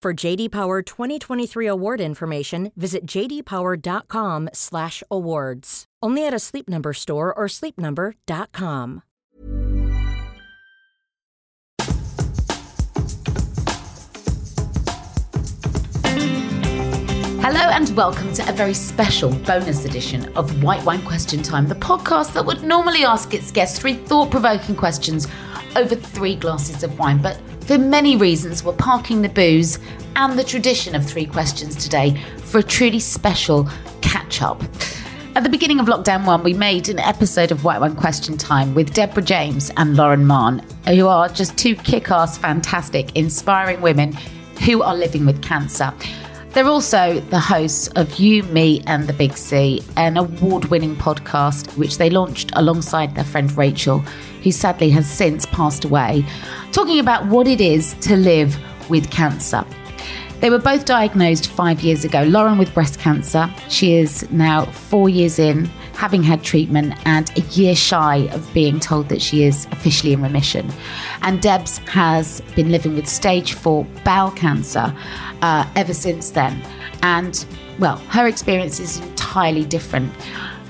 For JD Power 2023 award information, visit jdpower.com/awards. Only at a Sleep Number store or sleepnumber.com. Hello and welcome to a very special bonus edition of White Wine Question Time, the podcast that would normally ask its guests three thought-provoking questions over three glasses of wine, but for many reasons, we're parking the booze and the tradition of three questions today for a truly special catch up. At the beginning of lockdown one, we made an episode of White Wine Question Time with Deborah James and Lauren Mahon, who are just two kick ass, fantastic, inspiring women who are living with cancer. They're also the hosts of You, Me, and the Big C, an award winning podcast which they launched alongside their friend Rachel, who sadly has since passed away, talking about what it is to live with cancer. They were both diagnosed five years ago. Lauren with breast cancer. She is now four years in, having had treatment, and a year shy of being told that she is officially in remission. And Debs has been living with stage four bowel cancer uh, ever since then. And, well, her experience is entirely different.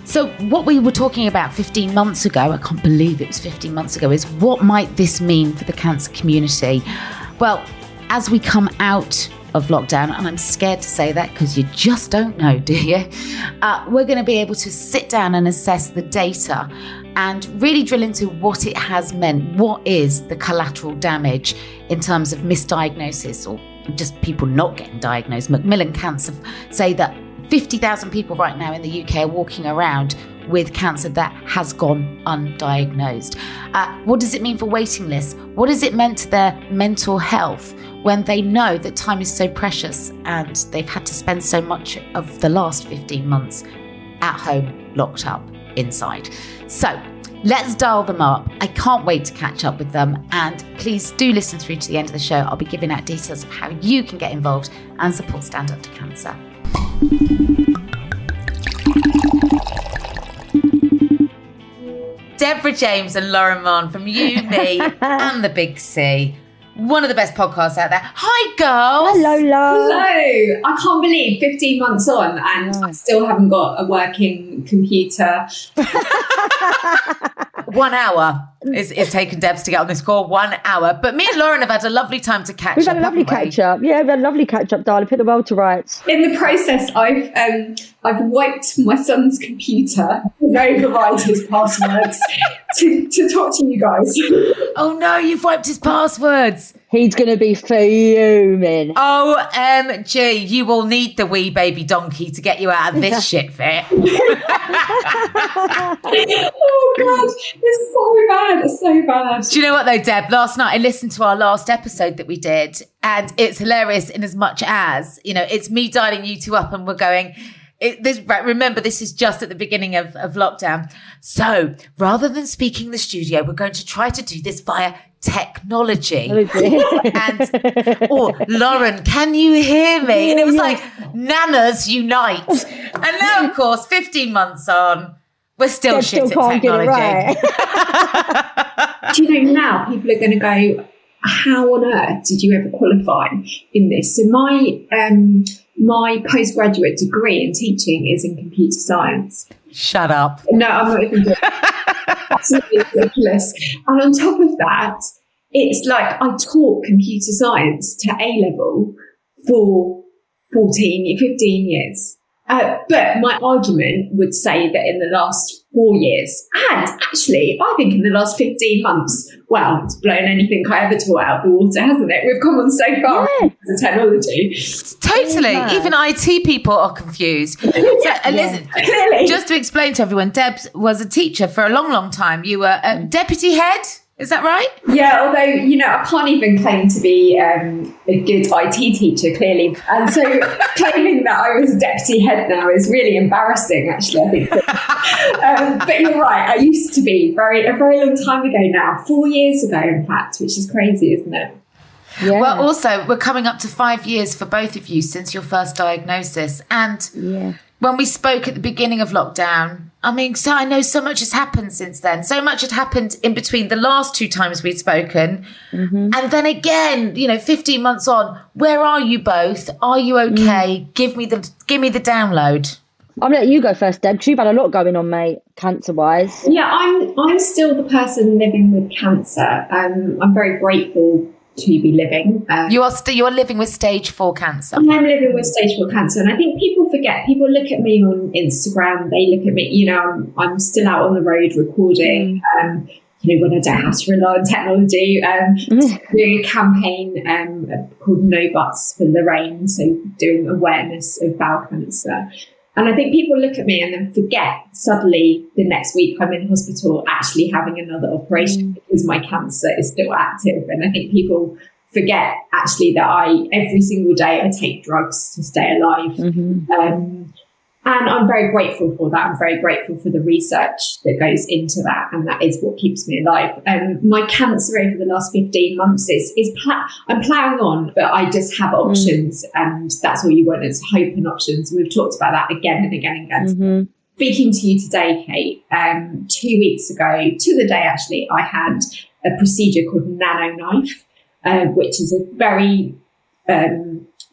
So, what we were talking about 15 months ago, I can't believe it was 15 months ago, is what might this mean for the cancer community? Well, as we come out of lockdown, and I'm scared to say that because you just don't know, do you? Uh, we're going to be able to sit down and assess the data and really drill into what it has meant. What is the collateral damage in terms of misdiagnosis or just people not getting diagnosed? Macmillan Cancer say that 50,000 people right now in the UK are walking around with cancer that has gone undiagnosed. Uh, what does it mean for waiting lists? What has it meant to their mental health when they know that time is so precious and they've had to spend so much of the last 15 months at home, locked up inside? So, Let's dial them up. I can't wait to catch up with them. And please do listen through to the end of the show. I'll be giving out details of how you can get involved and support Stand Up to Cancer. Deborah James and Lauren Mahon from You, Me, and the Big C. One of the best podcasts out there. Hi, girls. Hello, love. Hello. I can't believe 15 months on and I still haven't got a working computer. One hour is, is taking Debs to get on this call. One hour. But me and Lauren have had a lovely time to catch up. We've had a lovely catch up. Yeah, we've had a lovely catch up, darling. Put the world to rights. In the process, I've um, I've wiped my son's computer and override his passwords to, to talk to you guys. Oh no, you've wiped his passwords. He's going to be fuming. OMG, you will need the wee baby donkey to get you out of this shit fit. oh god, it's so bad. It's so bad. Do you know what though, Deb? Last night I listened to our last episode that we did, and it's hilarious in as much as, you know, it's me dialing you two up and we're going, it, this, right, remember, this is just at the beginning of, of lockdown. So rather than speaking the studio, we're going to try to do this via technology. and or Lauren, can you hear me? And it was like nanas unite. And now, of course, 15 months on, we're still They shit still at can't get it technology. right. Do you know now people are going to go, how on earth did you ever qualify in this? So my um, my postgraduate degree in teaching is in computer science. Shut up. No, I'm not even. doing Absolutely ridiculous. And on top of that, it's like I taught computer science to A level for 14, 15 years. Uh, but my argument would say that in the last four years, and actually, I think in the last 15 months, well, it's blown anything I ever taught out of the water, hasn't it? We've come on so far Yeah. with the technology. Totally. Yeah. Even IT people are confused. So, uh, listen, Clearly. just to explain to everyone, Deb was a teacher for a long, long time. You were a deputy head. Is that right? Yeah, although, you know, I can't even claim to be um, a good IT teacher, clearly. And so claiming that I was deputy head now is really embarrassing, actually, I think. um, but you're right, I used to be very a very long time ago now, four years ago, in fact, which is crazy, isn't it? Yeah. Well, also, we're coming up to five years for both of you since your first diagnosis. And yeah. when we spoke at the beginning of lockdown, I mean, so I know so much has happened since then. So much had happened in between the last two times we'd spoken. And then again, you know, 15 months on, where are you both? Are you okay? Give me the give me the download. I'm going to let you go first, Deb. you've had a lot going on, mate, cancer wise. Yeah, I'm I'm still the person living with cancer. Um, I'm very grateful to be living. Um, You are st- you are living with stage four cancer. I'm living with stage four cancer, and I think people forget. People look at me on Instagram. They look at me. You know, I'm, I'm still out on the road recording. Um, you know, when I don't have to rely on technology. Um, doing a campaign um, called No Butts for Lorraine, so doing awareness of bowel cancer. And I think people look at me and then forget suddenly the next week I'm in hospital actually having another operation because my cancer is still active. And I think people forget actually that I, every single day, I take drugs to stay alive. Um, and I'm very grateful for that. I'm very grateful for the research that goes into that, and that is what keeps me alive. Um, my cancer over the last 15 months is is pl- I'm ploughing on, but I just have options, and that's all you want is hope and options. We've talked about that again and again and again. Mm-hmm. Speaking to you today, Kate, um, two weeks ago, to the day actually, I had a procedure called NanoKnife, uh, which is a very um,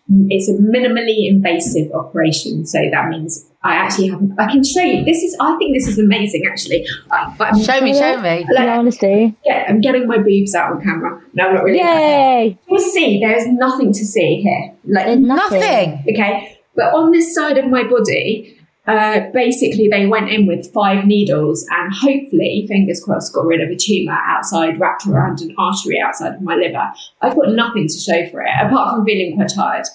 it's a minimally invasive operation. So that means I actually have, I can show you. This is, I think this is amazing actually. I, I'm, Show me, show me. Like, yeah, honestly. yeah, I'm getting my boobs out on camera. No, I'm not really. Yay! You'll see, there's nothing to see here. Like, nothing. Nothing. okay. But on this side of my body, uh, basically they went in with five needles and hopefully, fingers crossed, got rid of a tumour outside, wrapped around an artery outside of my liver. I've got nothing to show for it apart from feeling quite tired.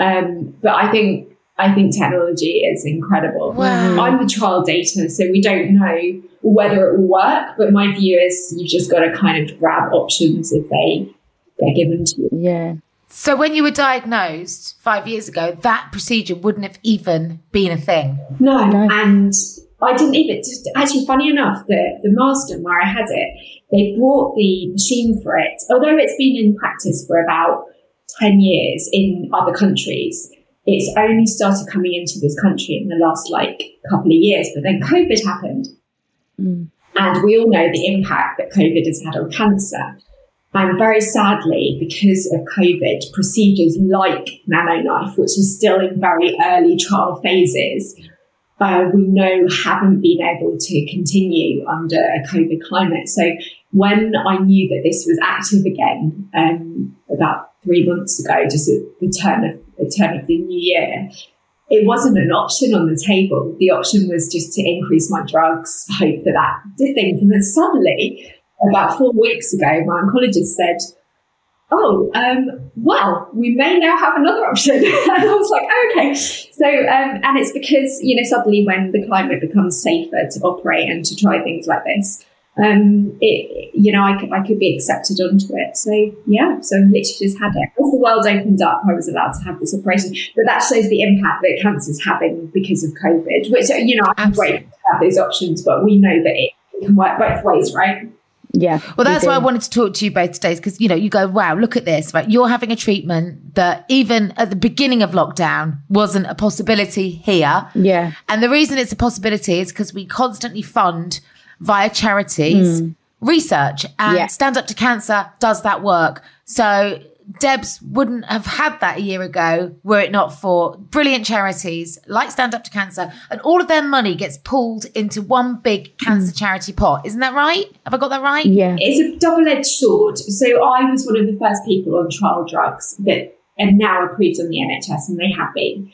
Um, but I think I think technology is incredible. Wow. I'm the trial data, so we don't know whether it will work. But my view is you've just got to kind of grab options if they they're given to you. Yeah. So when you were diagnosed five years ago, that procedure wouldn't have even been a thing. No, No. and I didn't even. Just actually, funny enough, the the Marsden where I had it, they brought the machine for it. Although it's been in practice for about ten years in other countries, it's only started coming into this country in the last like couple of years. But then COVID happened, mm. and we all know the impact that COVID has had on cancer. And very sadly, because of COVID, procedures like NanoKnife, which is still in very early trial phases, uh, we know haven't been able to continue under a COVID climate. So when I knew that this was active again, um, about three months ago, just at the turn of the turn of the new year, it wasn't an option on the table. The option was just to increase my drugs, hope that that did things. And then suddenly, about four weeks ago, my oncologist said, oh, um, well, we may now have another option. and I was like, oh, okay. So, um, and it's because, you know, suddenly when the climate becomes safer to operate and to try things like this, um, it, you know, I could, I could be accepted onto it. So yeah, so I literally just had it. As the world opened up, I was allowed to have this operation. But that shows the impact that cancer's having because of COVID, which, you know, I'm great to have those options, but we know that it can work both ways, right? Yeah. Well, that's why I wanted to talk to you both today because, you know, you go, wow, look at this, right? You're having a treatment that even at the beginning of lockdown wasn't a possibility here. Yeah. And the reason it's a possibility is because we constantly fund via charities mm. research and Yeah. Stand Up to Cancer does that work. So Debs wouldn't have had that a year ago were it not for brilliant charities like Stand Up to Cancer and all of their money gets pulled into one big cancer mm. charity pot. Isn't that right? Have I got that right? Yeah. It's a double edged sword. So I was one of the first people on trial drugs that are now approved on the NHS, and they have been.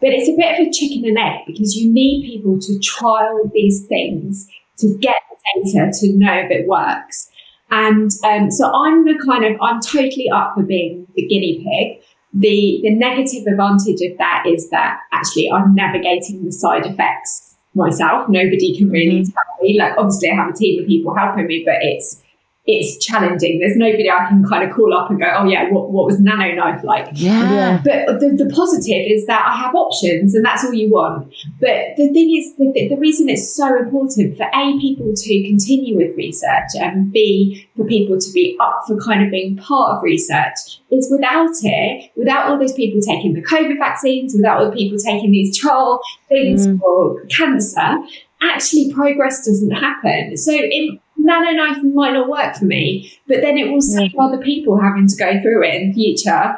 But it's a bit of a chicken and egg because you need people to trial these things to get the data to know if it works. And um, so I'm the kind of I'm totally up for being the guinea pig. The the negative advantage of that is that actually I'm navigating the side effects myself. Nobody can really tell me. Like obviously I have a team of people helping me, but it's it's challenging. There's nobody I can kind of call up and go, oh yeah, what, what was NanoKnife like? Yeah. But the, the positive is that I have options and that's all you want. But the thing is, the, the, the reason it's so important for A, people to continue with research and B, for people to be up for kind of being part of research is without it, without all those people taking the COVID vaccines, without all the people taking these trial things mm. for cancer, actually progress doesn't happen. So it, NanoKnife might not work for me, but then it will save other people having to go through it in the future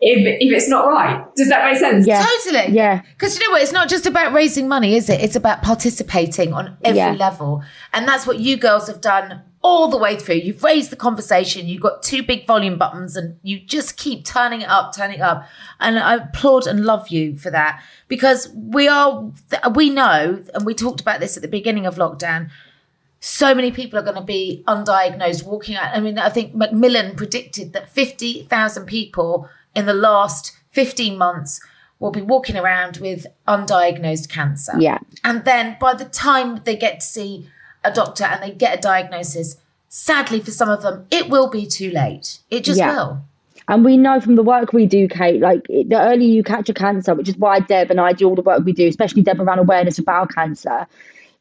if, if it's not right. Does that make sense? Yeah. Totally. Yeah. Because you know what? It's not just about raising money, is it? It's about participating on every Yeah. level. And that's what you girls have done all the way through. You've raised the conversation. You've got two big volume buttons and you just keep turning it up, turning it up. And I applaud and love you for that because we are, we know, and we talked about this at the beginning of lockdown, so many people are going to be undiagnosed walking out. I mean, I think Macmillan predicted that 50,000 people in the last 15 months will be walking around with undiagnosed cancer. Yeah. And then by the time they get to see a doctor and they get a diagnosis, sadly for some of them, it will be too late. It just Yeah. will. And we know from the work we do, Kate, like the earlier you catch a cancer, which is why Deb and I do all the work we do, especially Deb around awareness of bowel cancer.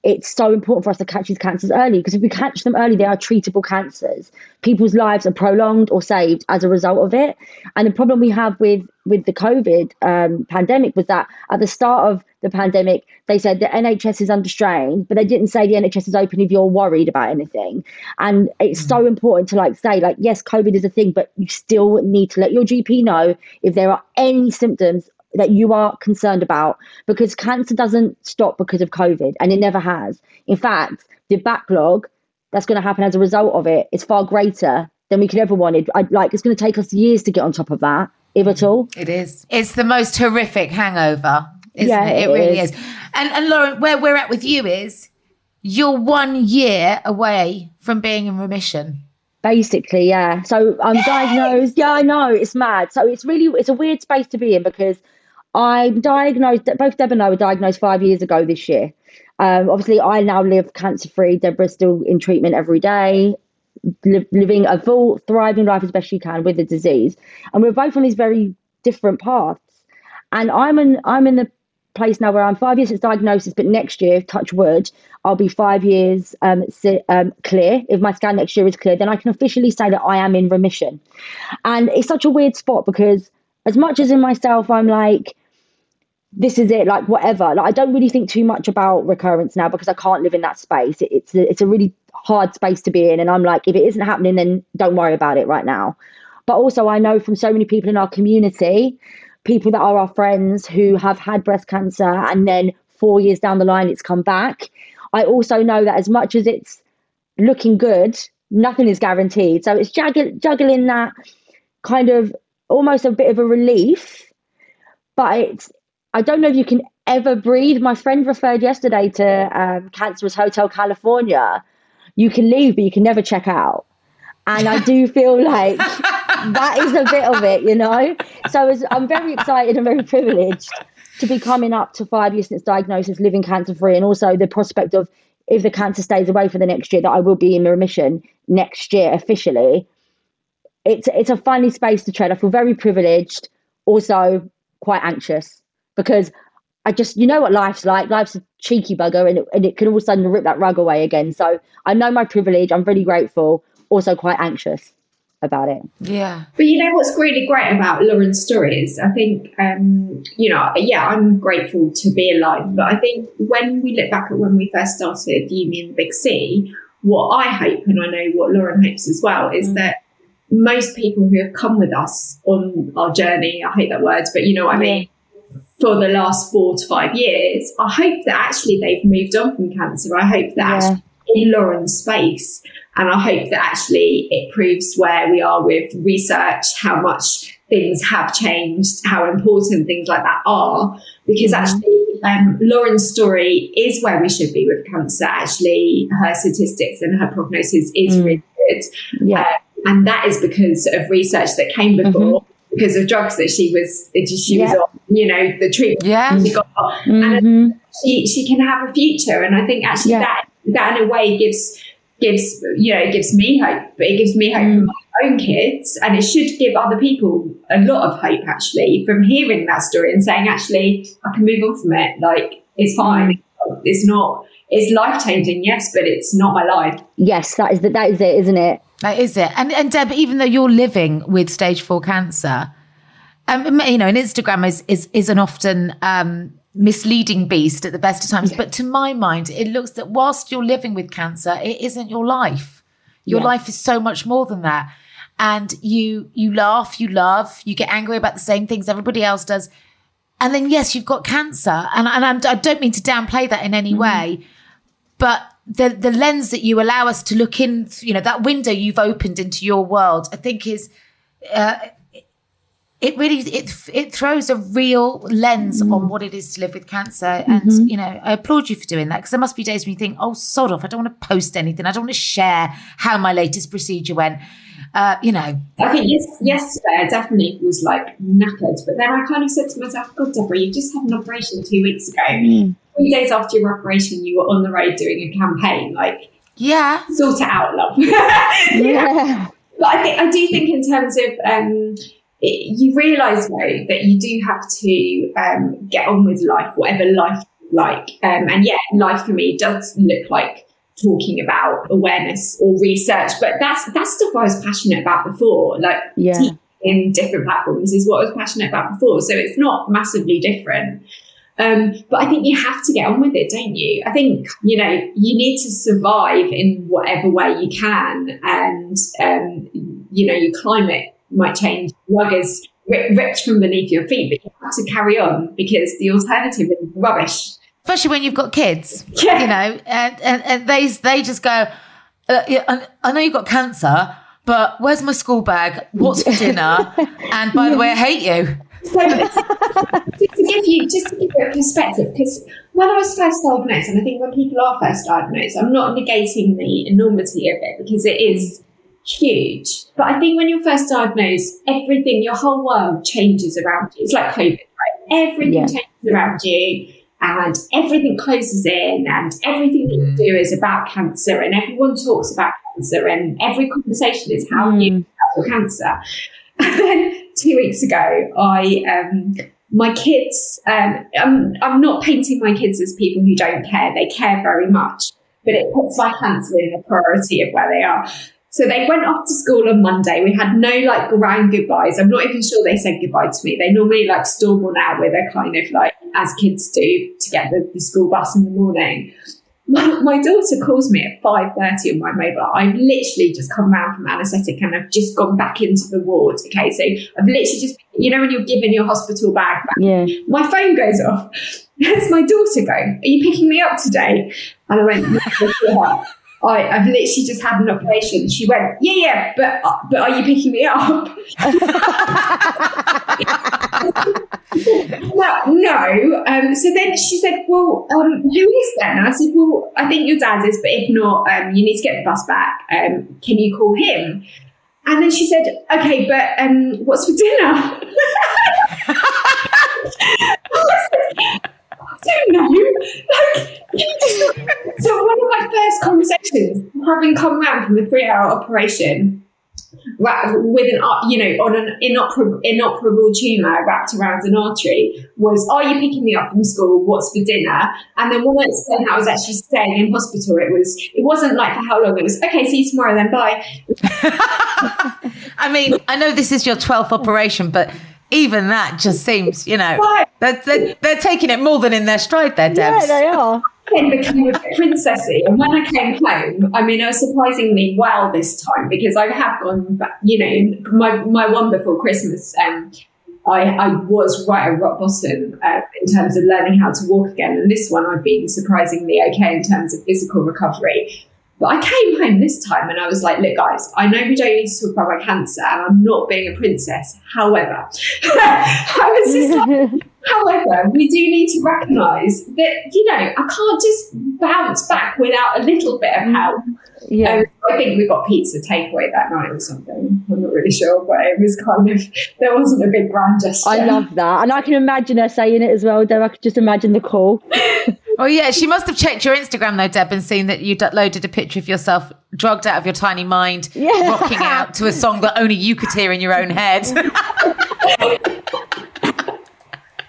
It's so important for us to catch these cancers early because if we catch them early, they are treatable cancers. People's lives are prolonged or saved as a result of it. And the problem we have with with the COVID um, pandemic was that at the start of the pandemic, they said the NHS is under strain, but they didn't say the NHS is open if you're worried about anything. And it's so important to like say, like, yes, COVID is a thing, but you still need to let your GP know if there are any symptoms that you are concerned about because cancer doesn't stop because of COVID and it never has. In fact, the backlog that's going to happen as a result of it is far greater than we could ever wanted. I, like it's going to take us years to get on top of that, if at all. It is. It's the most horrific hangover, isn't Yeah, it? It, it really is. is. And and Lauren, where we're at with you is you're one year away from being in remission. Basically, yeah. So I'm diagnosed. Yeah, I know it's mad. So it's really it's a weird space to be in because I'm diagnosed. Both Deb and I were diagnosed five years ago this year. Um, obviously, I now live cancer free. Deborah's still in treatment every day, li- living a full, thriving life as best she can with the disease. And we're both on these very different paths. And I'm in I'm in the place now where I'm five years since diagnosis, but next year, touch wood, I'll be five years um, si- um, clear. If my scan next year is clear, then I can officially say that I am in remission. And it's such a weird spot because as much as in myself, I'm like, this is it, like whatever. Like I don't really think too much about recurrence now because I can't live in that space. It, it's a, it's a really hard space to be in, and I'm like, if it isn't happening, then don't worry about it right now. But also, I know from so many people in our community, people that are our friends who have had breast cancer, and then four years down the line, it's come back. I also know that as much as it's looking good, nothing is guaranteed. So it's juggling that kind of almost a bit of a relief, but it's I don't know if you can ever breathe. My friend referred yesterday to um, Cancerous Hotel California. You can leave, but you can never check out. And I do feel like that is a bit of it, you know. So as, I'm very excited and very privileged to be coming up to five years since diagnosis, living cancer free, and also the prospect of if the cancer stays away for the next year, that I will be in remission next year officially. It's it's a funny space to tread. I feel very privileged, also quite anxious because I just you know what life's like. Life's a cheeky bugger, and it, and it can all of a sudden rip that rug away again. So I know my privilege. I'm really grateful. Also quite anxious about it. Yeah. But you know what's really great about Lauren's story is I think, um, you know, yeah, I'm grateful to be alive. But I think when we look back at when we first started You, Me in the Big C, what I hope, and I know what Lauren hopes as well, is mm. that most people who have come with us on our journey, I hate that word, but you know what I mean, for the last four to five years, I hope that actually they've moved on from cancer. I hope that yeah. in Lauren's space, and I hope that actually it proves where we are with research, how much things have changed, how important things like that are. Because mm-hmm. actually, um, Lauren's story is where we should be with cancer. Actually, her statistics and her prognosis is mm. really good. Yeah. Uh, and that is because of research that came before. Mm-hmm. Because of drugs that she was, she yeah. was on, you know, the treatment yeah. she got, mm-hmm. and she she can have a future. And I think actually yeah. that that in a way gives gives you know it gives me hope but it gives me hope mm. for my own kids and it should give other people a lot of hope actually from hearing that story and saying actually i can move on from it like it's fine mm. it's not it's life changing yes but it's not my life yes that is the, that is it isn't it that is it and and deb even though you're living with stage four cancer um, you know, and Instagram is is is an often um, misleading beast at the best of times. Yeah. But to my mind, it looks that whilst you're living with cancer, it isn't your life. Your yeah. life is so much more than that. And you you laugh, you love, you get angry about the same things everybody else does. And then yes, you've got cancer, and and I'm, I do not mean to downplay that in any mm-hmm. way, but the the lens that you allow us to look in, you know, that window you've opened into your world, I think is uh, it really it it throws a real lens mm. on what it is to live with cancer and mm-hmm. you know i applaud you for doing that because there must be days when you think oh sod off i don't want to post anything i don't want to share how my latest procedure went uh, you know. I think yes, yesterday i definitely was like knackered but then i kind of said to myself god deborah you just had an operation two weeks ago. Mm. three days after your operation you were on the road doing a campaign like yeah. sort it out love. Yeah. But i think i do think in terms of um it, you realise though that you do have to um, get on with life, whatever life like. Um, and yeah, life for me does look like talking about awareness or research, but that's that's stuff I was passionate about before. Like yeah. in different platforms is what I was passionate about before. So it's not massively different. Um, but I think you have to get on with it, don't you? I think, you know, you need to survive in whatever way you can. And, um, you know, your climate might change. Rug is ripped from beneath your feet, but you have to carry on because the alternative is rubbish. Especially when you've got kids, yeah. you know, and, and, and they, they just go, uh, yeah, I know you've got cancer, but where's my school bag? What's for dinner? and by the way, I hate you. So, just to give you just to give you a perspective, because when I was first diagnosed, and I think when people are first diagnosed, I'm not negating the enormity of it because it is huge. But I think when you're first diagnosed, everything, your whole world changes around you. It's like COVID, right? Everything yeah. changes around you and everything closes in and everything that you mm. do is about cancer and everyone talks about cancer and every conversation is how mm. you have cancer. And then two weeks ago, I, um, my kids, um, I'm, I'm not painting my kids as people who don't care. They care very much, but it puts my cancer in the priority of where they are. So they went off to school on Monday. We had no like grand goodbyes. I'm not even sure they said goodbye to me. They normally like storm on out where they're kind of like, as kids do, to get the, the school bus in the morning. My, my daughter calls me at 5.30 on my mobile. I've literally just come round from anaesthetic and I've just gone back into the ward. Okay, so I've literally just, you know, when you're given your hospital bag back, yeah. my phone goes off. It's my daughter going, are you picking me up today? And I went. I, have literally just had an operation. She went, yeah, yeah, but but are you picking me up? well, no. Um, so then she said, well, um, who is then? And I said, well, I think your dad is, but if not, um, you need to get the bus back. Um, can you call him? And then she said, okay, but um, what's for dinner? Don't know. Like, so one of my first conversations, having come round from the three-hour operation, with an you know on an inoperable, inoperable tumor wrapped around an artery was are you picking me up from school? What's for dinner? And then I explained that I was actually staying in hospital it was it wasn't like for how long. It was okay see you tomorrow then bye. I mean I know this is your 12th operation but even that just seems you know they're, they're, they're taking it more than in their stride there Debs yeah they are then became a bit princessy. And when I came home, I mean, I was surprisingly well this time because I have gone back, you know, my, my one before Christmas, um, I, I was right at rock bottom uh, in terms of learning how to walk again. And this one, I've been surprisingly okay in terms of physical recovery. But I came home this time and I was like, look, guys, I know we don't need to talk about my cancer and I'm not being a princess. However, I was just like, However, we do need to recognise that, you know, I can't just bounce back without a little bit of help. Yeah. Um, I think we got pizza takeaway that night or something. I'm not really sure, but it was kind of, there wasn't a big grand gesture. I love that. And I can imagine her saying it as well, though. I could just imagine the call. oh, yeah. She must have checked your Instagram, though, Deb, and seen that you'd uploaded a picture of yourself drugged out of your tiny mind, yeah. rocking out to a song that only you could hear in your own head.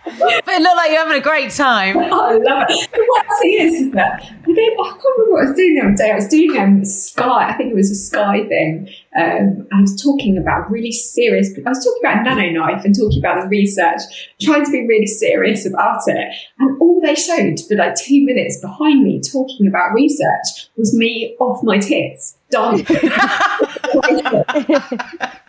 but it looked like you're having a great time. I love it. What I is that I, think, I can't remember what I was doing the other day. I was doing um, Sky, I think it was a Sky thing. Um, I was talking about really serious, I was talking about NanoKnife and talking about the research, trying to be really serious about it. And all they showed for like two minutes behind me talking about research was me off my tits, dying.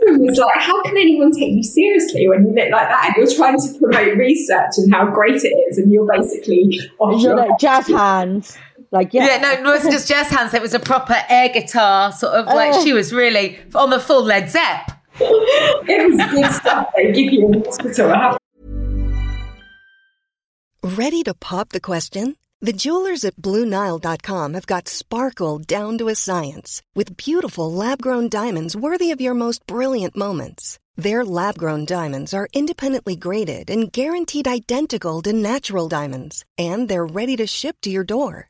husband was like, How can anyone take you seriously when you look like that? And you're trying to promote research and how great it is, and you're basically off you're like jazz hands. Like yeah. yeah, no, it wasn't just jazz hands. It was a proper air guitar, sort of like oh. she was really on the full Led Zep. it was good stuff. They give you in hospital. Ready to pop the question? The jewelers at BlueNile.com have got sparkle down to a science with beautiful lab-grown diamonds worthy of your most brilliant moments. Their lab-grown diamonds are independently graded and guaranteed identical to natural diamonds, and they're ready to ship to your door.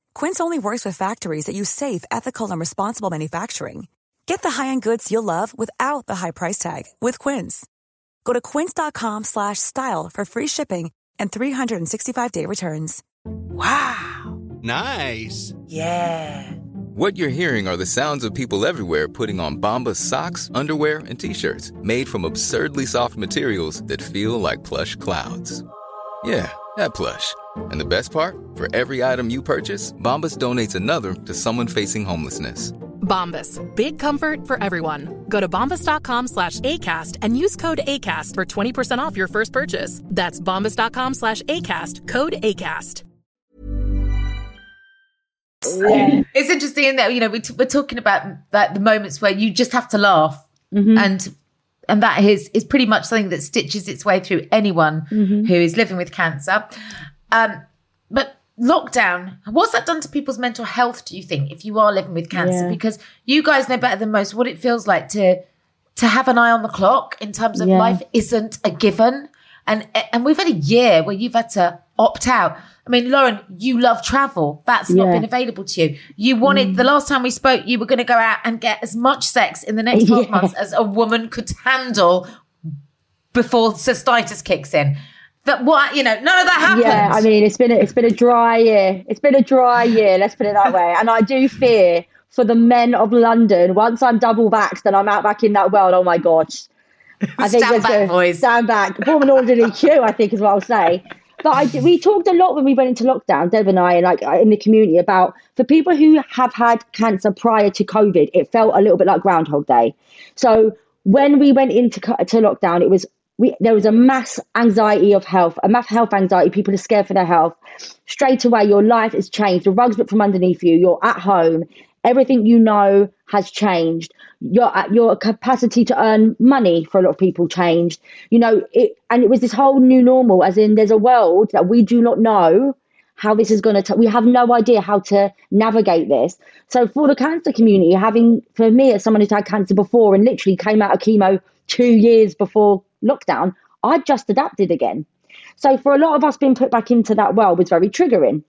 Quince only works with factories that use safe, ethical, and responsible manufacturing. Get the high-end goods you'll love without the high price tag with Quince. Go to quince.com/style for free shipping and 365-day returns. Wow. Nice. Yeah. What you're hearing are the sounds of people everywhere putting on Bombas socks, underwear, and t-shirts made from absurdly soft materials that feel like plush clouds. Yeah, that plush. And the best part? For every item you purchase, Bombas donates another to someone facing homelessness. Bombas. Big comfort for everyone. Go to bombas.com slash ACAST and use code ACAST for 20% off your first purchase. That's bombas.com slash ACAST. Code ACAST. It's interesting that, you know, we t- we're talking about that the moments where you just have to laugh. Mm-hmm. And and that is is pretty much something that stitches its way through anyone mm-hmm. who is living with cancer. Um, but lockdown, what's that done to people's mental health? Do you think, if you are living with cancer? Yeah. Because you guys know better than most what it feels like to to have an eye on the clock in terms of yeah. life isn't a given, and and we've had a year where you've had to opt out. I mean, Lauren, you love travel. That's yeah. not been available to you. You wanted, mm. the last time we spoke, you were going to go out and get as much sex in the next 12 yeah. months as a woman could handle before cystitis kicks in. But what, you know, none of that happened. Yeah, I mean, it's been a, it's been a dry year. It's been a dry year, let's put it that way. And I do fear for the men of London, once I'm double vaxxed and I'm out back in that world, oh my God. I think stand back, a, boys. Stand back. Form an orderly queue, I think is what I'll say. But I we talked a lot when we went into lockdown, Deb and I, and like uh, in the community about for people who have had cancer prior to COVID, it felt a little bit like Groundhog Day. So when we went into to lockdown, it was we there was a mass anxiety of health, a mass health anxiety. People are scared for their health. Straight away, your life has changed. The rug's ripped from underneath you. You're at home. Everything you know has changed. Your uh, your capacity to earn money for a lot of people changed. You know, it and it was this whole new normal. As in, there's a world that we do not know how this is going to. We have no idea how to navigate this. So for the cancer community, having for me as someone who's had cancer before and literally came out of chemo two years before lockdown, I just adapted again. So for a lot of us being put back into that world was very triggering.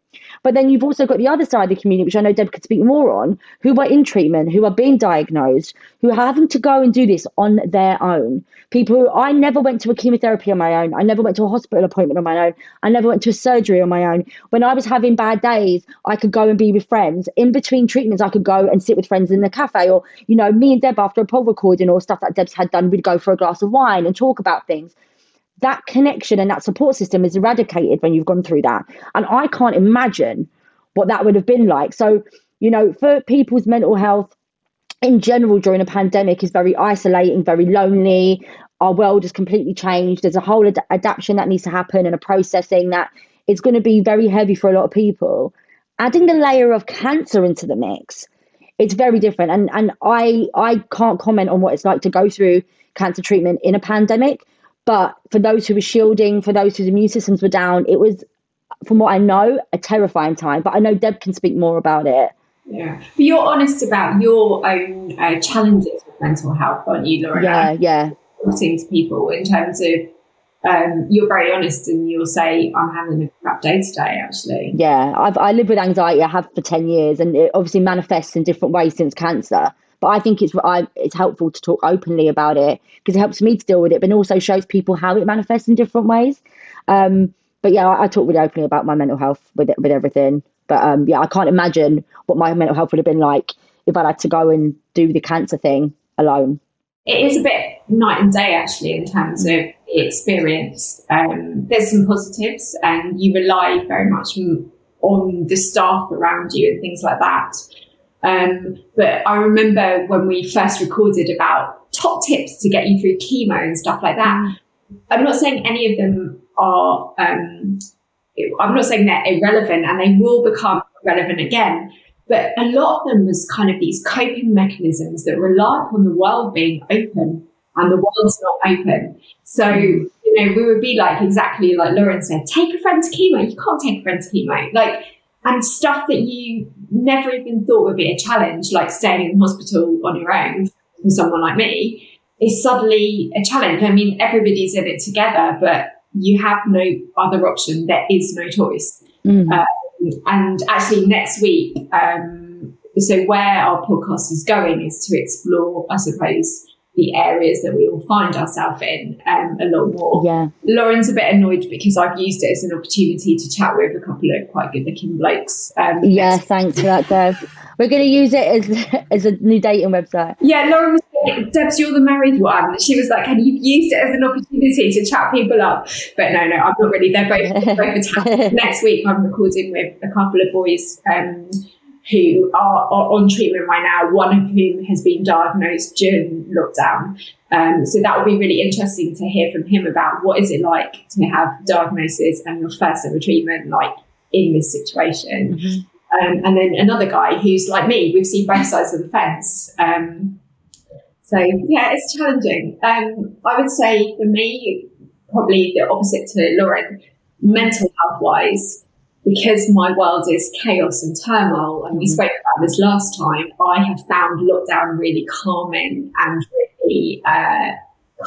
But then you've also got the other side of the community, which I know Deb could speak more on, who are in treatment, who are being diagnosed, who are having to go and do this on their own. People who I never went to a chemotherapy on my own. I never went to a hospital appointment on my own. I never went to a surgery on my own. When I was having bad days, I could go and be with friends. In between treatments, I could go and sit with friends in the cafe. Or, you know, me and Deb, after a poll recording or stuff that Deb's had done, we'd go for a glass of wine and talk about things that connection and that support system is eradicated when you've gone through that. And I can't imagine what that would have been like. So, you know, for people's mental health in general during a pandemic is very isolating, very lonely. Our world has completely changed. There's a whole ad- adaptation that needs to happen and a processing that is going to be very heavy for a lot of people. Adding the layer of cancer into the mix, it's very different. And and I I can't comment on what it's like to go through cancer treatment in a pandemic but for those who were shielding, for those whose immune systems were down, it was, from what I know, a terrifying time. But I know Deb can speak more about it. Yeah, but you're honest about your own uh, challenges with mental health, aren't you, Laura? Yeah, yeah. Talking to people in terms of um, you're very honest and you'll say, I'm having a crap day today, actually. Yeah, I've, I live with anxiety. I have for 10 years, and it obviously manifests in different ways since cancer. But I think it's I, it's helpful to talk openly about it because it helps me to deal with it, but also shows people how it manifests in different ways. Um, but yeah, I, I, talk really openly about my mental health with it, with everything. But um, yeah, I can't imagine what my mental health would have been like if I'd had to go and do the cancer thing alone. It is a bit night and day actually in terms of experience. Um, there's some positives, and you rely very much on the staff around you and things like that. Um, but I remember when we first recorded about top tips to get you through chemo and stuff like that. Mm. I'm not saying any of them are, um, I'm not saying they're irrelevant and they will become relevant again. But a lot of them was kind of these coping mechanisms that rely upon the world being open and the world's not open. So, you know, we would be like exactly like Lauren said, take a friend to chemo. You can't take a friend to chemo. Like, and stuff that you never even thought would be a challenge, like staying in hospital on your own for someone like me, is suddenly a challenge. I mean, everybody's in it together, but you have no other option. There is no choice. Mm. Um, and actually, next week, um, so where our podcast is going is to explore, I suppose, the areas that we all find ourselves in um, a lot more. Yeah. Lauren's a bit annoyed because I've used it as an opportunity to chat with a couple of quite good looking blokes. Um, yeah, thanks for that, Dev. We're going to use it as, as a new dating website. Yeah, Lauren was like, Debs, you're the married one. She was like, and you've used it as an opportunity to chat people up. But no, no, I'm not really. They're both, both Next week, I'm recording with a couple of boys. Um, who are, are, on treatment right now, one of whom has been diagnosed during lockdown. Um, so that will be really interesting to hear from him about what is it like to have diagnosis and your first ever treatment like in this situation. Mm-hmm. Um, and then another guy who's like me, we've seen both sides of the fence. Um, so yeah, it's challenging. Um, I would say for me, probably the opposite to Lauren, mental health wise, because my world is chaos and turmoil, and we mm-hmm. spoke about this last time, I have found lockdown really calming and really uh,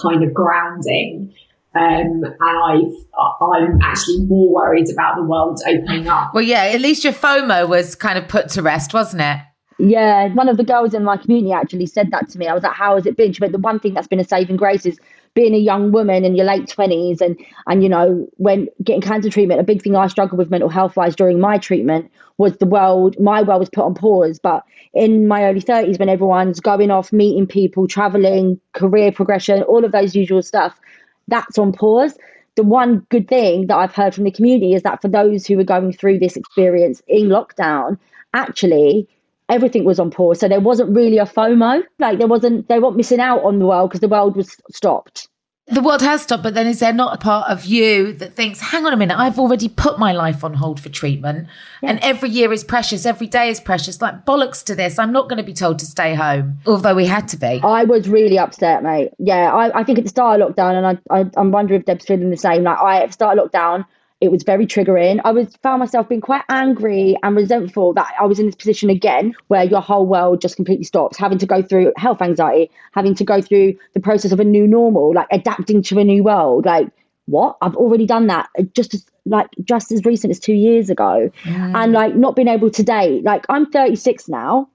kind of grounding. Um, and I've, I'm actually more worried about the world opening up. Well, yeah, at least your FOMO was kind of put to rest, wasn't it? Yeah, one of the girls in my community actually said that to me. I was like, "How has it been?" She went, "The one thing that's been a saving grace is being a young woman in your late 20s and and you know when getting cancer treatment a big thing i struggled with mental health wise during my treatment was the world my world was put on pause. But in my early 30s when everyone's going off meeting people traveling career progression all of those usual stuff that's on pause. The one good thing that I've heard from the community is that for those who were going through this experience in lockdown, actually everything was on pause. So there wasn't really a FOMO. Like there wasn't, they weren't missing out on the world because the world was stopped. The world has stopped, but then is there not a part of you that thinks, hang on a minute, I've already put my life on hold for treatment yeah. and every year is precious, every day is precious. Like bollocks to this. I'm not going to be told to stay home, although we had to be. I was really upset, mate. Yeah, I, I think at the start of lockdown, and I, I, I'm wondering if Deb's feeling the same. Like I at the start of lockdown, it was very triggering. I was found myself being quite angry and resentful that I was in this position again where your whole world just completely stops, having to go through health anxiety, having to go through the process of a new normal, like adapting to a new world. Like, what? I've already done that uh, just as like just as recent as two years ago. And like not being able to date. Like I'm 36 now.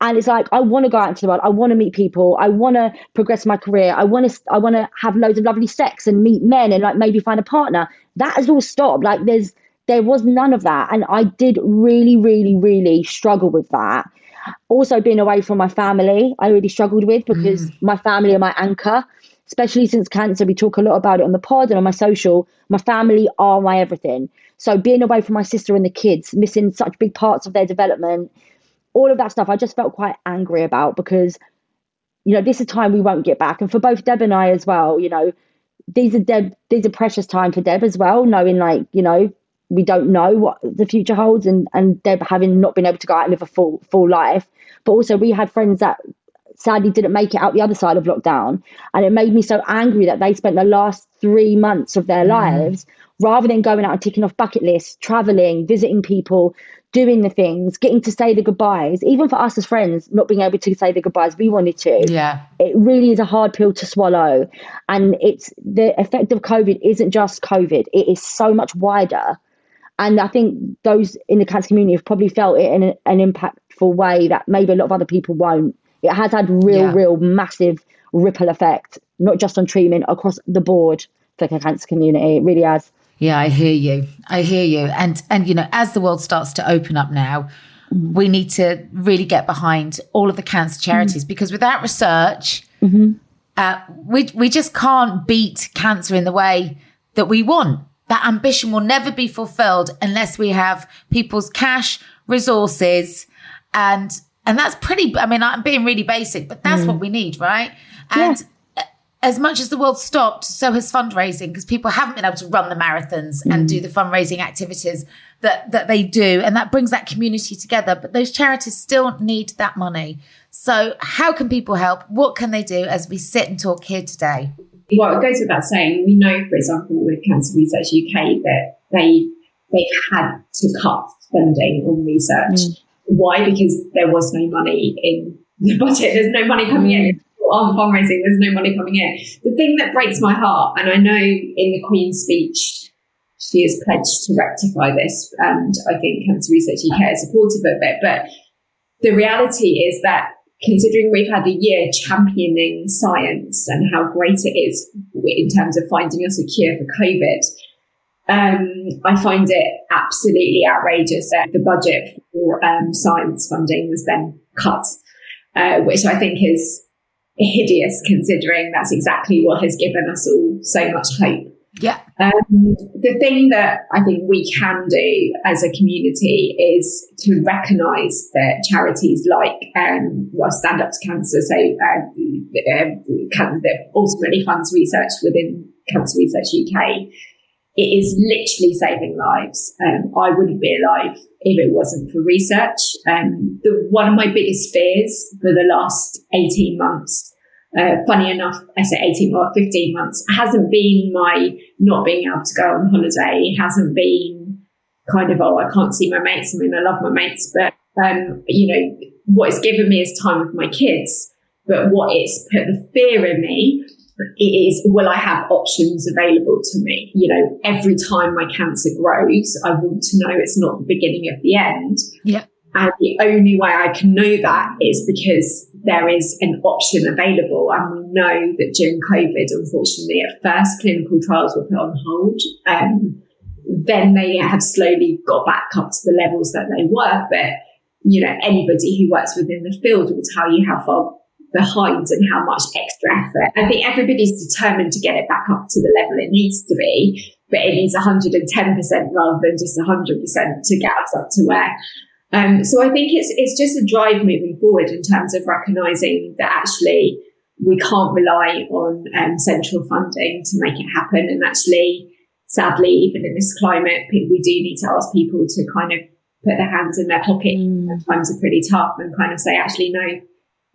And it's like I want to go out into the world. I want to meet people. I want to progress my career. I want to. I want to have loads of lovely sex and meet men and like maybe find a partner. That has all stopped. Like there's there was none of that, and I did really, really, really struggle with that. Also, being away from my family, I really struggled with because mm. my family are my anchor. Especially since cancer, we talk a lot about it on the pod and on my social. My family are my everything. So being away from my sister and the kids, missing such big parts of their development, all of that stuff I just felt quite angry about because, you know, this is time we won't get back. And for both Deb and I as well, you know, these are Deb, these are precious time for Deb as well, knowing like, you know, we don't know what the future holds and, and Deb having not been able to go out and live a full full life. But also we had friends that sadly didn't make it out the other side of lockdown. And it made me so angry that they spent the last three months of their mm. lives rather than going out and ticking off bucket lists, traveling, visiting people, doing the things, getting to say the goodbyes, even for us as friends, not being able to say the goodbyes we wanted to. Yeah. It really is a hard pill to swallow. And it's the effect of COVID isn't just COVID, it is so much wider. And I think those in the cancer community have probably felt it in a, an impactful way that maybe a lot of other people won't. It has had real, yeah. real massive ripple effect, not just on treatment, across the board for the cancer community. It really has. Yeah, I hear you. I hear you. And and you know, as the world starts to open up now, we need to really get behind all of the cancer charities mm-hmm. because without research, mm-hmm. uh, we we just can't beat cancer in the way that we want. That ambition will never be fulfilled unless we have people's cash, resources, and and that's pretty. I mean, I'm being really basic, but that's mm. what we need, right? And yeah as much as the world stopped, so has fundraising because people haven't been able to run the marathons mm. and do the fundraising activities that, that they do. And that brings that community together. But those charities still need that money. So, how can people help? What can they do as we sit and talk here today? Well, it goes without saying, we know, for example, with Cancer Research UK that they they've had to cut funding on research. Mm. Why? Because there was no money in the budget. There's no money coming in. On fundraising, there's no money coming in. The thing that breaks my heart, and I know in the Queen's speech, she has pledged to rectify this, and I think Cancer Research UK is supportive of it. But the reality is that considering we've had a year championing science and how great it is in terms of finding us a cure for COVID, um, I find it absolutely outrageous that the budget for um, science funding was then cut, uh, which I think is hideous considering that's exactly what has given us all so much hope. Yeah. Um, the thing that I think we can do as a community is to recognise that charities like um, well, Stand Up to Cancer, so uh, uh, that ultimately funds research within Cancer Research UK, it is literally saving lives. Um, I wouldn't be alive if it wasn't for research. Um, the, one of my biggest fears for the last 18 months, uh, funny enough, I say 18 or 15 months, hasn't been my not being able to go on holiday, hasn't been kind of, oh, I can't see my mates. I mean, I love my mates, but, um, you know, what it's given me is time with my kids. But what it's put the fear in me it is, will I have options available to me? You know, every time my cancer grows, I want to know it's not the beginning of the end. Yeah. And the only way I can know that is because there is an option available. And we know that during COVID, unfortunately, at first clinical trials were put on hold. Um, then they have slowly got back up to the levels that they were. But, you know, anybody who works within the field will tell you how far behind and how much extra effort. I think everybody's determined to get it back up to the level it needs to be, but it needs 110% rather than just 100% to get us up to where. Um, so I think it's, it's just a drive moving forward in terms of recognizing that actually we can't rely on um, central funding to make it happen. And actually, sadly, even in this climate, we do need to ask people to kind of put their hands in their pocket mm. times are pretty tough and kind of say, actually, no,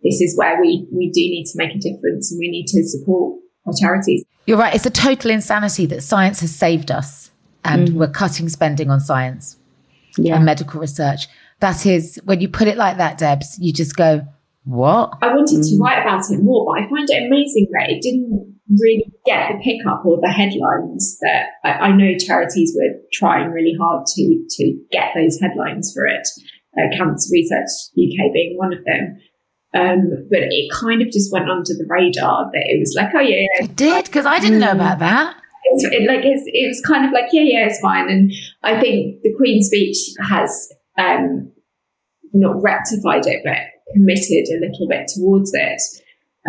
this is where we, we do need to make a difference and we need to support our charities. You're right. It's a total insanity that science has saved us and mm. we're cutting spending on science yeah. and medical research. That is, when you put it like that, Debs, you just go, what? I wanted mm. to write about it more, but I find it amazing that it didn't really get the pickup or the headlines that I, I, know charities were trying really hard to to get those headlines for it. Uh, Cancer Research UK being one of them. Um, but it kind of just went under the radar that it was like, oh yeah, yeah it did because I didn't know about that. It's, it, like it's, it was kind of like yeah, yeah, it's fine. And I think the Queen's speech has um, not rectified it, but committed a little bit towards it.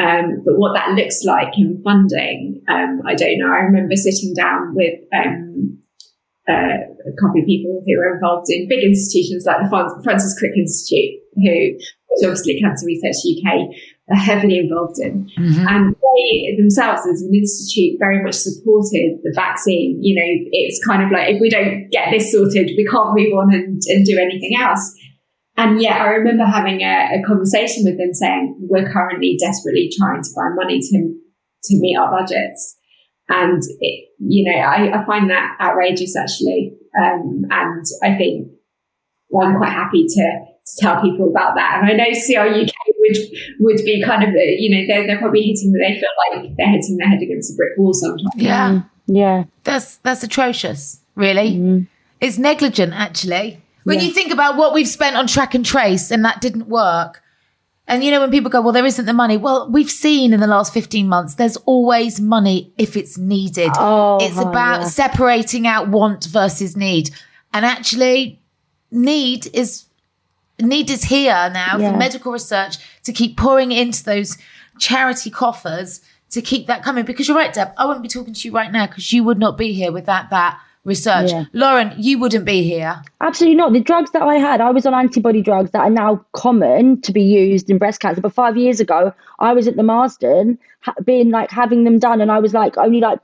Um, but what that looks like in funding, um, I don't know. I remember sitting down with um, uh, a couple of people who are involved in big institutions like the Francis Crick Institute, who, which obviously Cancer Research UK are heavily involved in. Mm-hmm. And they themselves, as an institute, very much supported the vaccine. You know, it's kind of like if we don't get this sorted, we can't move on and, and do anything else. And yet I remember having a, a, conversation with them saying, we're currently desperately trying to find money to, to meet our budgets. And, it, you know, I, I, find that outrageous actually. Um, and I think well, I'm quite happy to, to tell people about that. And I know CRUK would, would be kind of, you know, they're, they're probably hitting, they feel like they're hitting their head against a brick wall sometimes. Yeah. Mm, yeah. That's, that's atrocious, really. Mm. It's negligent actually. When yeah. you think about what we've spent on track and trace and that didn't work. And you know, when people go, well, there isn't the money. Well, we've seen in the last 15 months, there's always money if it's needed. Oh, it's about yeah. separating out want versus need. And actually, need is need is here now yeah. for medical research to keep pouring into those charity coffers to keep that coming. Because you're right, Deb, I wouldn't be talking to you right now because you would not be here without that research. Yeah. Lauren, you wouldn't be here. Absolutely not. The drugs that I had, I was on antibody drugs that are now common to be used in breast cancer. But five years ago, I was at the Marsden, ha- being like having them done, and I was like only like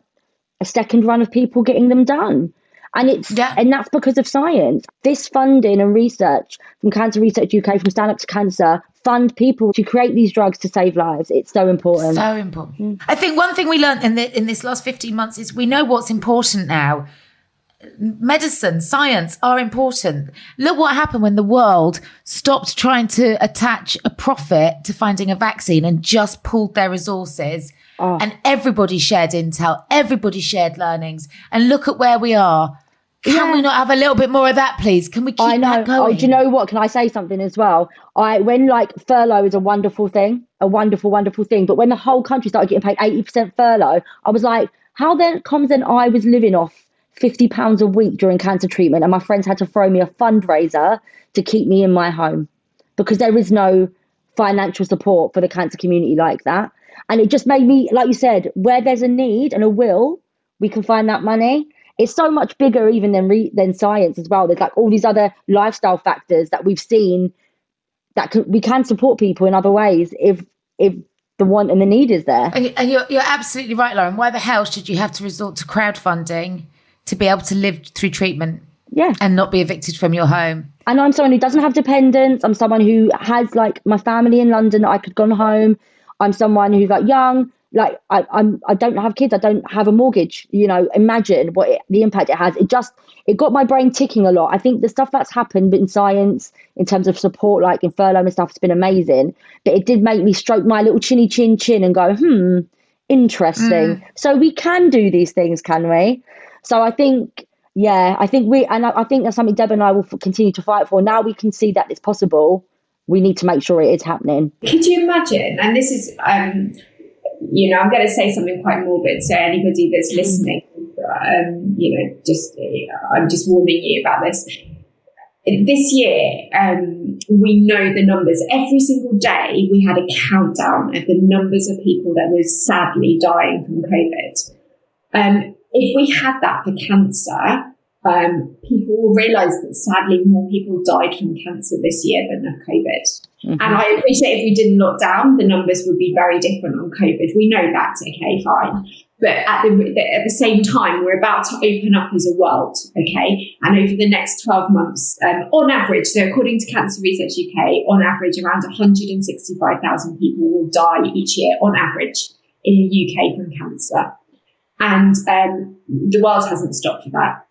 a second run of people getting them done. And it's yeah. and that's because of science. This funding and research from Cancer Research UK, from Stand Up to Cancer, fund people to create these drugs to save lives. It's so important. So important. Mm. I think one thing we learned in the, in this last 15 months is we know what's important now medicine, science are important. Look what happened when the world stopped trying to attach a profit to finding a vaccine and just pulled their resources. Oh. And everybody shared intel, everybody shared learnings. And look at where we are. Can yeah. we not have a little bit more of that, please? Can we keep I know. that going? Oh, do you know what? Can I say something as well? I when like furlough is a wonderful thing, a wonderful, wonderful thing. But when the whole country started getting paid eighty percent furlough, I was like, how then comes then I was living off £50 a week during cancer treatment, and my friends had to throw me a fundraiser to keep me in my home because there is no financial support for the cancer community like that. And it just made me, like you said, where there's a need and a will, we can find that money. It's so much bigger even than re- than science as well. There's like all these other lifestyle factors that we've seen that can, we can support people in other ways if if the want and the need is there. And, you're, you're absolutely right, Lauren. Why the hell should you have to resort to crowdfunding to be able to live through treatment yeah and not be evicted from your home and i'm someone who doesn't have dependents i'm someone who has like my family in london that i could go home i'm someone who's like young like I, I'm I don't have kids I don't have a mortgage you know imagine what it, the impact it has it just it got my brain ticking a lot I think the stuff that's happened in science in terms of support like in furlough and stuff has been amazing but it did make me stroke my little chinny chin chin and go hmm interesting mm. so we can do these things can we so I think, yeah, I think we, and I, I think that's something Deb and I will continue to fight for. Now we can see that it's possible. We need to make sure it is happening. Could you imagine? And this is, um, you know, I'm going to say something quite morbid. So anybody that's listening, um, you know, just I'm just warning you about this. this year, um, we know the numbers. Every single day, we had a countdown of the numbers of people that were sadly dying from COVID. Um, if we had that for cancer, um, people will realise that sadly more people died from cancer this year than of COVID. Mm-hmm. And I appreciate if we didn't lock down, the numbers would be very different on COVID. We know that, okay, fine. But at the, at the same time, we're about to open up as a world, okay? And over the next 12 months, um, on average, so according to Cancer Research UK, on average, around 165,000 people will die each year, on average, in the UK from cancer. And um, the world hasn't stopped for that.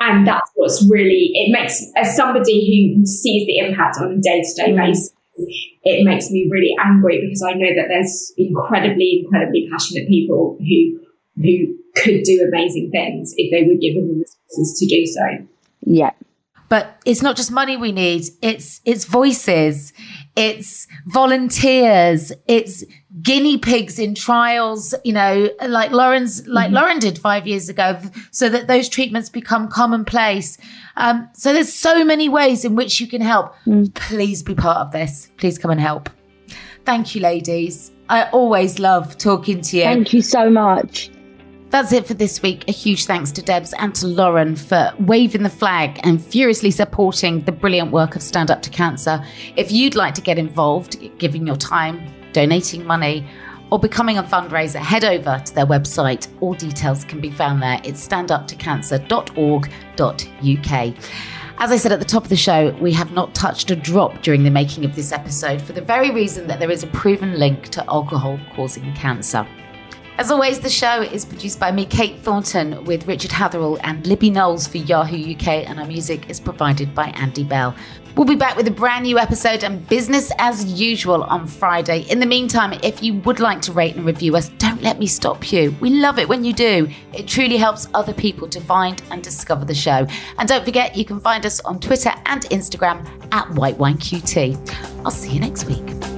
And that's what's really, it makes, as somebody who sees the impact on a day to day basis, it makes me really angry because I know that there's incredibly, incredibly passionate people who, who could do amazing things if they were given the resources to do so. Yeah. But it's not just money we need. It's it's voices, it's volunteers, it's guinea pigs in trials. You know, like Lauren's like mm-hmm. Lauren did five years ago, so that those treatments become commonplace. Um, so there's so many ways in which you can help. Mm. Please be part of this. Please come and help. Thank you, ladies. I always love talking to you. Thank you so much. That's it for this week. A huge thanks to Debs and to Lauren for waving the flag and furiously supporting the brilliant work of Stand Up to Cancer. If you'd like to get involved, giving your time, donating money, or becoming a fundraiser, head over to their website. All details can be found there. It's standuptocancer.org.uk. As I said at the top of the show, we have not touched a drop during the making of this episode for the very reason that there is a proven link to alcohol causing cancer. As always, the show is produced by me, Kate Thornton, with Richard Hatherall and Libby Knowles for Yahoo UK, and our music is provided by Andy Bell. We'll be back with a brand new episode and business as usual on Friday. In the meantime, if you would like to rate and review us, don't let me stop you. We love it when you do. It truly helps other people to find and discover the show. And don't forget, you can find us on Twitter and Instagram at WhiteWineQT. I'll see you next week.